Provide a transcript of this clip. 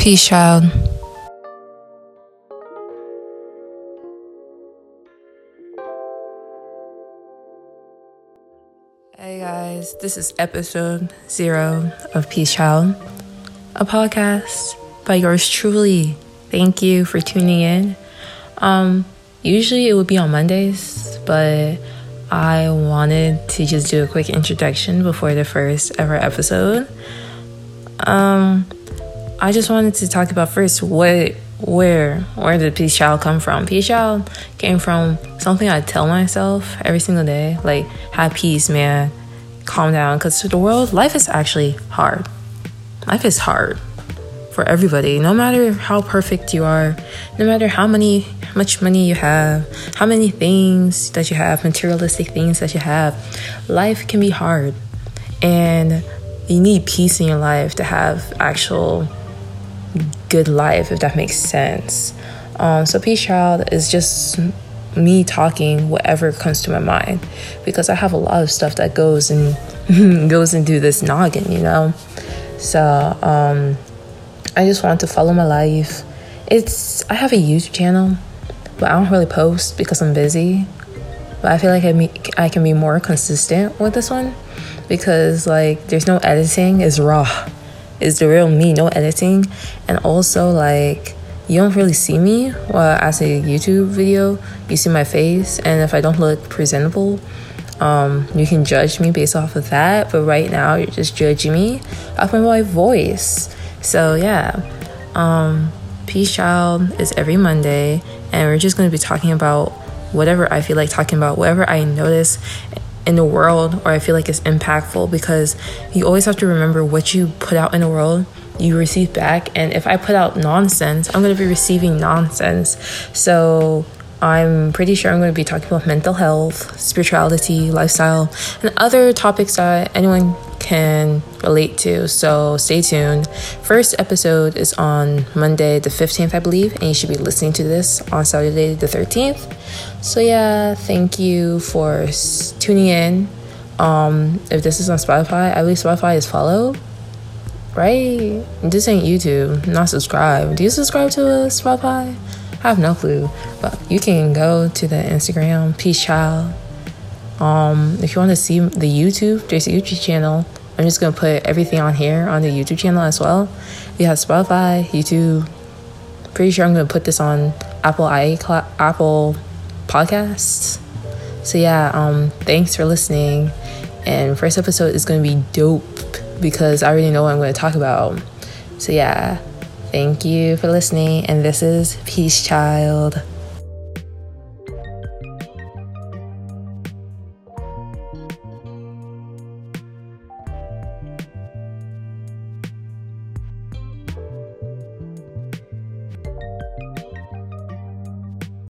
Peace, child. Hey guys, this is episode zero of Peace Child, a podcast by yours truly. Thank you for tuning in. Um, usually it would be on Mondays, but I wanted to just do a quick introduction before the first ever episode. Um, I just wanted to talk about first what where where did peace child come from? Peace child came from something i tell myself every single day like have peace man. Calm down. Because the world life is actually hard. Life is hard for everybody no matter how perfect you are no matter how many how much money you have how many things that you have materialistic things that you have life can be hard. And you need peace in your life to have actual good life, if that makes sense. Um, so, Peace Child is just me talking whatever comes to my mind because I have a lot of stuff that goes and goes into this noggin, you know. So, um, I just want to follow my life. It's I have a YouTube channel, but I don't really post because I'm busy. But I feel like I, me, I can be more consistent with this one because like there's no editing, it's raw is the real me, no editing. And also, like, you don't really see me well, as a YouTube video. You see my face, and if I don't look presentable, um, you can judge me based off of that. But right now, you're just judging me off of my voice. So, yeah. Um, Peace Child is every Monday, and we're just going to be talking about whatever I feel like talking about, whatever I notice in the world or I feel like it's impactful because you always have to remember what you put out in the world you receive back. And if I put out nonsense I'm going to be receiving nonsense. So I'm pretty sure I'm going to be talking about mental health, spirituality, lifestyle, and other topics that anyone can relate to. So stay tuned. First episode is on Monday, the 15th, I believe, and you should be listening to this on Saturday, the 13th. So, yeah, thank you for tuning in. Um, if this is on Spotify, I believe Spotify is follow, right? This ain't YouTube, not subscribe. Do you subscribe to a Spotify? I have no clue, but you can go to the Instagram, Peace Child. Um, if you want to see the YouTube, there's Uchi channel. I'm just gonna put everything on here on the YouTube channel as well. We have Spotify, YouTube. Pretty sure I'm gonna put this on Apple i Apple Podcasts. So yeah, um, thanks for listening. And first episode is gonna be dope because I already know what I'm gonna talk about. So yeah. Thank you for listening, and this is Peace Child.